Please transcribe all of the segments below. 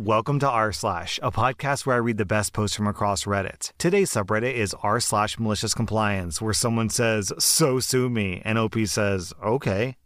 Welcome to r slash, a podcast where I read the best posts from across Reddit. Today's subreddit is r slash malicious compliance, where someone says, "So sue me," and OP says, "Okay."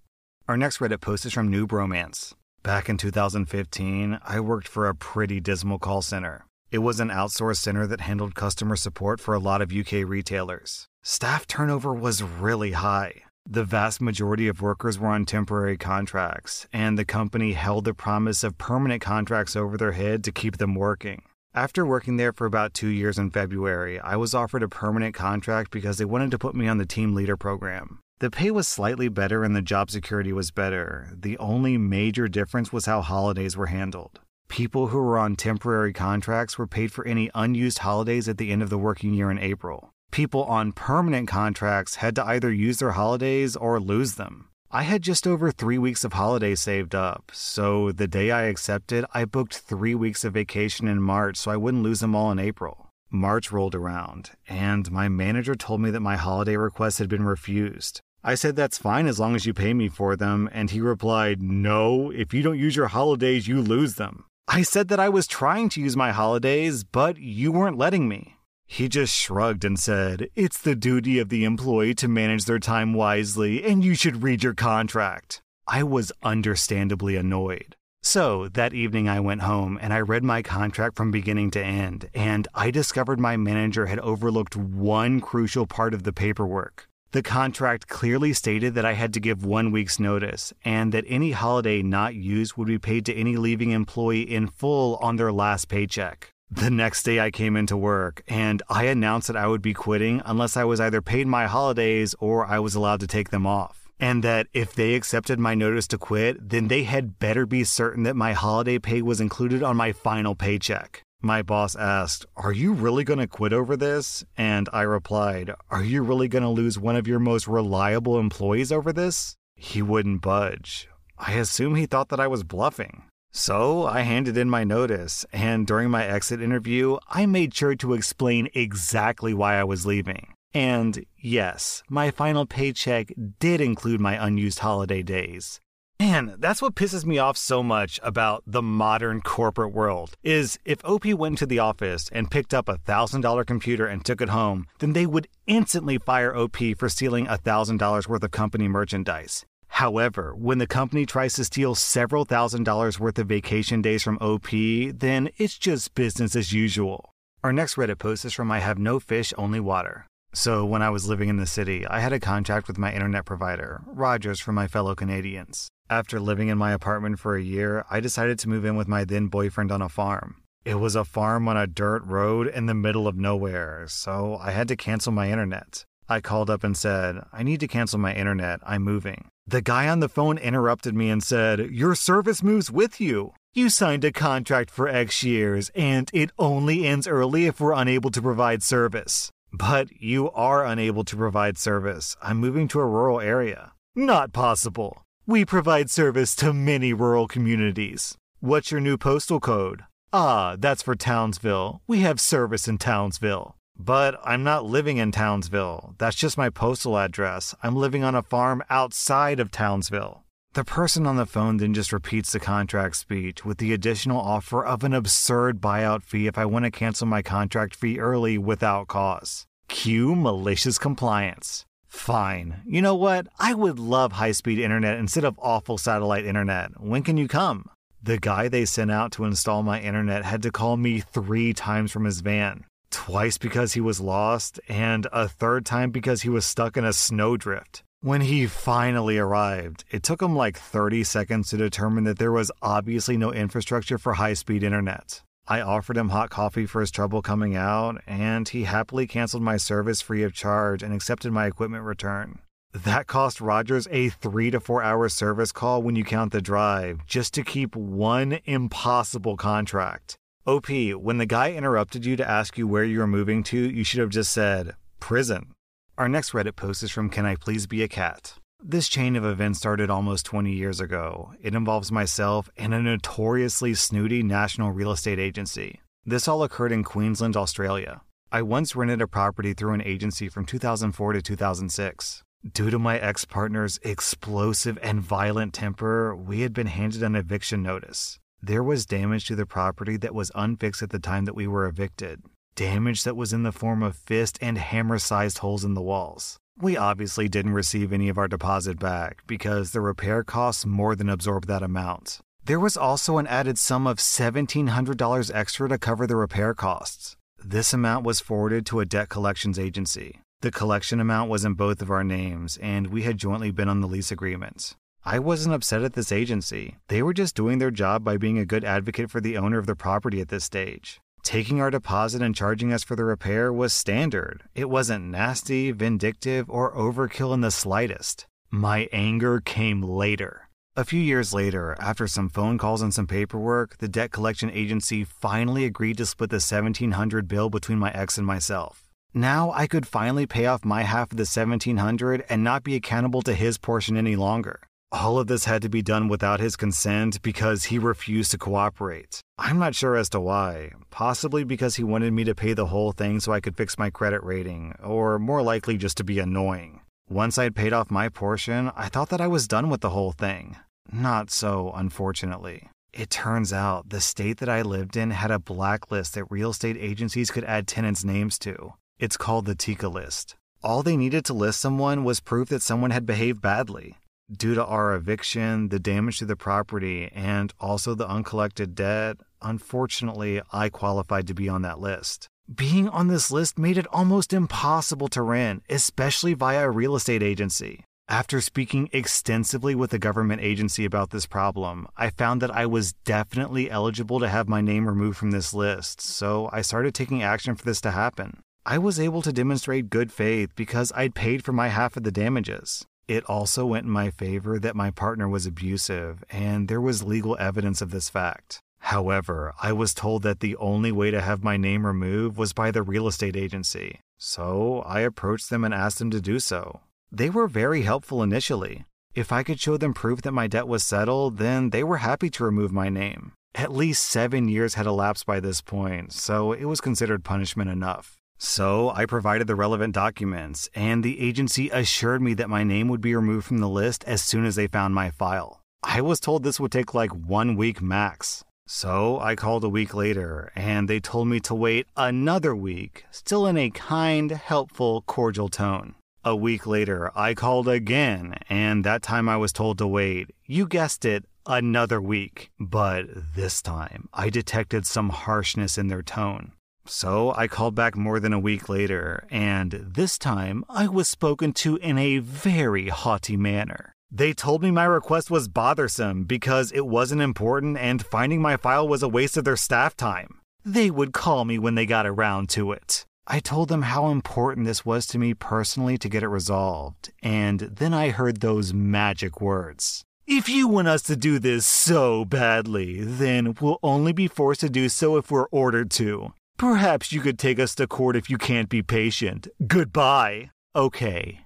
Our next Reddit post is from Noob Romance. Back in 2015, I worked for a pretty dismal call center. It was an outsourced center that handled customer support for a lot of UK retailers. Staff turnover was really high. The vast majority of workers were on temporary contracts, and the company held the promise of permanent contracts over their head to keep them working. After working there for about two years in February, I was offered a permanent contract because they wanted to put me on the team leader program. The pay was slightly better and the job security was better. The only major difference was how holidays were handled. People who were on temporary contracts were paid for any unused holidays at the end of the working year in April people on permanent contracts had to either use their holidays or lose them. I had just over three weeks of holidays saved up, so the day I accepted, I booked three weeks of vacation in March so I wouldn't lose them all in April. March rolled around, and my manager told me that my holiday request had been refused. I said that's fine as long as you pay me for them, and he replied, No, if you don't use your holidays, you lose them. I said that I was trying to use my holidays, but you weren't letting me. He just shrugged and said, It's the duty of the employee to manage their time wisely, and you should read your contract. I was understandably annoyed. So that evening, I went home and I read my contract from beginning to end, and I discovered my manager had overlooked one crucial part of the paperwork. The contract clearly stated that I had to give one week's notice, and that any holiday not used would be paid to any leaving employee in full on their last paycheck. The next day I came into work and I announced that I would be quitting unless I was either paid my holidays or I was allowed to take them off. And that if they accepted my notice to quit, then they had better be certain that my holiday pay was included on my final paycheck. My boss asked, Are you really going to quit over this? And I replied, Are you really going to lose one of your most reliable employees over this? He wouldn't budge. I assume he thought that I was bluffing. So I handed in my notice, and during my exit interview, I made sure to explain exactly why I was leaving. And yes, my final paycheck did include my unused holiday days. Man, that's what pisses me off so much about the modern corporate world is if OP went to the office and picked up a $1000 computer and took it home, then they would instantly fire OP for stealing a $1000 worth of company merchandise. However, when the company tries to steal several thousand dollars worth of vacation days from OP, then it's just business as usual. Our next Reddit post is from I Have No Fish, Only Water. So, when I was living in the city, I had a contract with my internet provider, Rogers, for my fellow Canadians. After living in my apartment for a year, I decided to move in with my then boyfriend on a farm. It was a farm on a dirt road in the middle of nowhere, so I had to cancel my internet. I called up and said, I need to cancel my internet. I'm moving. The guy on the phone interrupted me and said, Your service moves with you. You signed a contract for X years, and it only ends early if we're unable to provide service. But you are unable to provide service. I'm moving to a rural area. Not possible. We provide service to many rural communities. What's your new postal code? Ah, that's for Townsville. We have service in Townsville. But I'm not living in Townsville. That's just my postal address. I'm living on a farm outside of Townsville. The person on the phone then just repeats the contract speech with the additional offer of an absurd buyout fee if I want to cancel my contract fee early without cause. Cue malicious compliance. Fine. You know what? I would love high speed internet instead of awful satellite internet. When can you come? The guy they sent out to install my internet had to call me three times from his van twice because he was lost, and a third time because he was stuck in a snowdrift. When he finally arrived, it took him like 30 seconds to determine that there was obviously no infrastructure for high speed internet. I offered him hot coffee for his trouble coming out, and he happily canceled my service free of charge and accepted my equipment return. That cost Rogers a three to four hour service call when you count the drive, just to keep one impossible contract. OP, when the guy interrupted you to ask you where you were moving to, you should have just said, prison. Our next Reddit post is from Can I Please Be a Cat? This chain of events started almost 20 years ago. It involves myself and a notoriously snooty national real estate agency. This all occurred in Queensland, Australia. I once rented a property through an agency from 2004 to 2006. Due to my ex partner's explosive and violent temper, we had been handed an eviction notice. There was damage to the property that was unfixed at the time that we were evicted. Damage that was in the form of fist and hammer sized holes in the walls. We obviously didn't receive any of our deposit back because the repair costs more than absorbed that amount. There was also an added sum of $1,700 extra to cover the repair costs. This amount was forwarded to a debt collections agency. The collection amount was in both of our names, and we had jointly been on the lease agreement. I wasn't upset at this agency. They were just doing their job by being a good advocate for the owner of the property at this stage. Taking our deposit and charging us for the repair was standard. It wasn't nasty, vindictive, or overkill in the slightest. My anger came later. A few years later, after some phone calls and some paperwork, the debt collection agency finally agreed to split the 1700 bill between my ex and myself. Now I could finally pay off my half of the 1700 and not be accountable to his portion any longer. All of this had to be done without his consent because he refused to cooperate. I'm not sure as to why. Possibly because he wanted me to pay the whole thing so I could fix my credit rating, or more likely just to be annoying. Once I'd paid off my portion, I thought that I was done with the whole thing. Not so, unfortunately. It turns out the state that I lived in had a blacklist that real estate agencies could add tenants' names to. It's called the TICA list. All they needed to list someone was proof that someone had behaved badly. Due to our eviction, the damage to the property, and also the uncollected debt, unfortunately, I qualified to be on that list. Being on this list made it almost impossible to rent, especially via a real estate agency. After speaking extensively with a government agency about this problem, I found that I was definitely eligible to have my name removed from this list, so I started taking action for this to happen. I was able to demonstrate good faith because I'd paid for my half of the damages. It also went in my favor that my partner was abusive, and there was legal evidence of this fact. However, I was told that the only way to have my name removed was by the real estate agency, so I approached them and asked them to do so. They were very helpful initially. If I could show them proof that my debt was settled, then they were happy to remove my name. At least seven years had elapsed by this point, so it was considered punishment enough. So I provided the relevant documents, and the agency assured me that my name would be removed from the list as soon as they found my file. I was told this would take like one week max. So I called a week later, and they told me to wait another week, still in a kind, helpful, cordial tone. A week later, I called again, and that time I was told to wait, you guessed it, another week. But this time, I detected some harshness in their tone. So I called back more than a week later, and this time I was spoken to in a very haughty manner. They told me my request was bothersome because it wasn't important and finding my file was a waste of their staff time. They would call me when they got around to it. I told them how important this was to me personally to get it resolved, and then I heard those magic words. If you want us to do this so badly, then we'll only be forced to do so if we're ordered to. Perhaps you could take us to court if you can't be patient. Goodbye. Okay,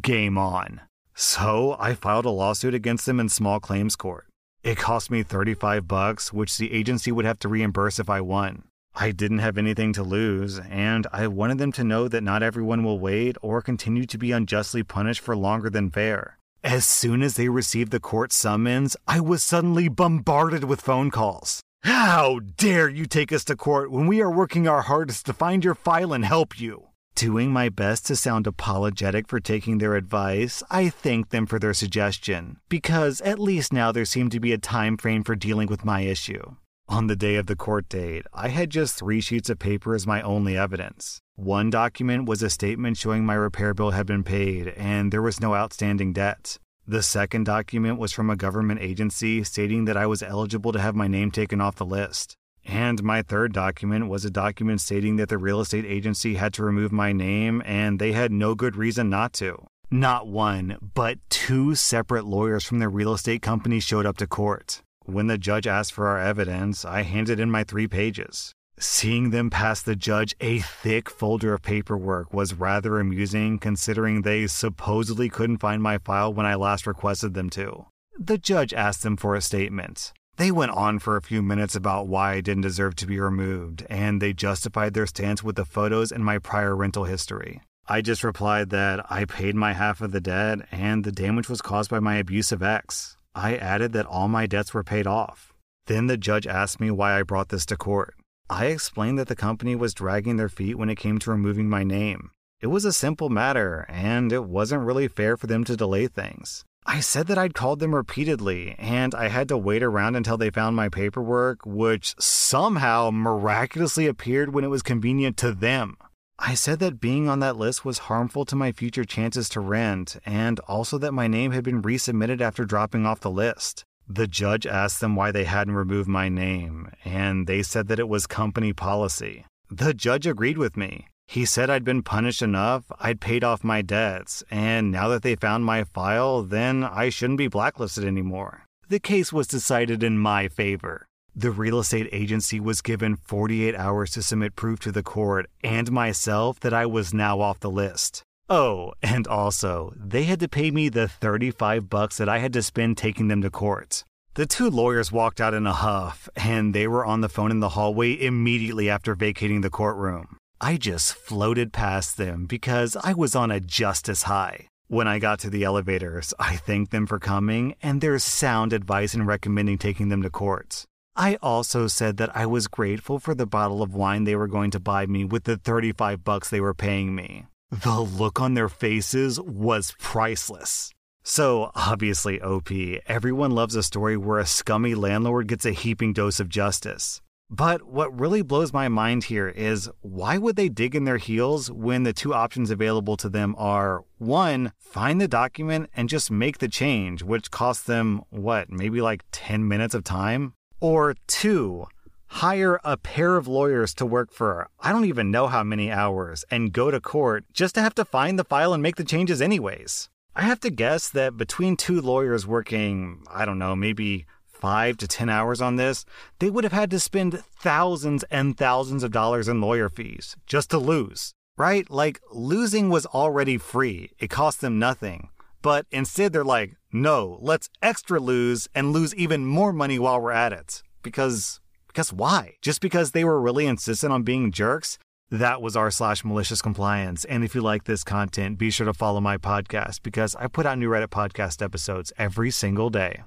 game on. So I filed a lawsuit against them in small claims court. It cost me 35 bucks, which the agency would have to reimburse if I won. I didn't have anything to lose, and I wanted them to know that not everyone will wait or continue to be unjustly punished for longer than fair. As soon as they received the court summons, I was suddenly bombarded with phone calls. How dare you take us to court when we are working our hardest to find your file and help you? Doing my best to sound apologetic for taking their advice, I thanked them for their suggestion, because at least now there seemed to be a time frame for dealing with my issue. On the day of the court date, I had just three sheets of paper as my only evidence. One document was a statement showing my repair bill had been paid and there was no outstanding debt. The second document was from a government agency stating that I was eligible to have my name taken off the list. And my third document was a document stating that the real estate agency had to remove my name and they had no good reason not to. Not one, but two separate lawyers from the real estate company showed up to court. When the judge asked for our evidence, I handed in my three pages. Seeing them pass the judge a thick folder of paperwork was rather amusing considering they supposedly couldn't find my file when I last requested them to. The judge asked them for a statement. They went on for a few minutes about why I didn't deserve to be removed, and they justified their stance with the photos and my prior rental history. I just replied that I paid my half of the debt and the damage was caused by my abusive ex. I added that all my debts were paid off. Then the judge asked me why I brought this to court. I explained that the company was dragging their feet when it came to removing my name. It was a simple matter, and it wasn't really fair for them to delay things. I said that I'd called them repeatedly, and I had to wait around until they found my paperwork, which somehow miraculously appeared when it was convenient to them. I said that being on that list was harmful to my future chances to rent, and also that my name had been resubmitted after dropping off the list. The judge asked them why they hadn't removed my name, and they said that it was company policy. The judge agreed with me. He said I'd been punished enough, I'd paid off my debts, and now that they found my file, then I shouldn't be blacklisted anymore. The case was decided in my favor. The real estate agency was given 48 hours to submit proof to the court and myself that I was now off the list. Oh, and also, they had to pay me the 35 bucks that I had to spend taking them to court. The two lawyers walked out in a huff, and they were on the phone in the hallway immediately after vacating the courtroom. I just floated past them because I was on a justice high. When I got to the elevators, I thanked them for coming and their sound advice in recommending taking them to court. I also said that I was grateful for the bottle of wine they were going to buy me with the 35 bucks they were paying me. The look on their faces was priceless. So, obviously, OP, everyone loves a story where a scummy landlord gets a heaping dose of justice. But what really blows my mind here is why would they dig in their heels when the two options available to them are one, find the document and just make the change, which costs them, what, maybe like 10 minutes of time? Or two, hire a pair of lawyers to work for I don't even know how many hours and go to court just to have to find the file and make the changes anyways. I have to guess that between two lawyers working, I don't know, maybe five to 10 hours on this, they would have had to spend thousands and thousands of dollars in lawyer fees just to lose, right? Like losing was already free, it cost them nothing. But instead, they're like, no, let's extra lose and lose even more money while we're at it. Because, because why? Just because they were really insistent on being jerks? That was r slash malicious compliance. And if you like this content, be sure to follow my podcast because I put out new Reddit podcast episodes every single day.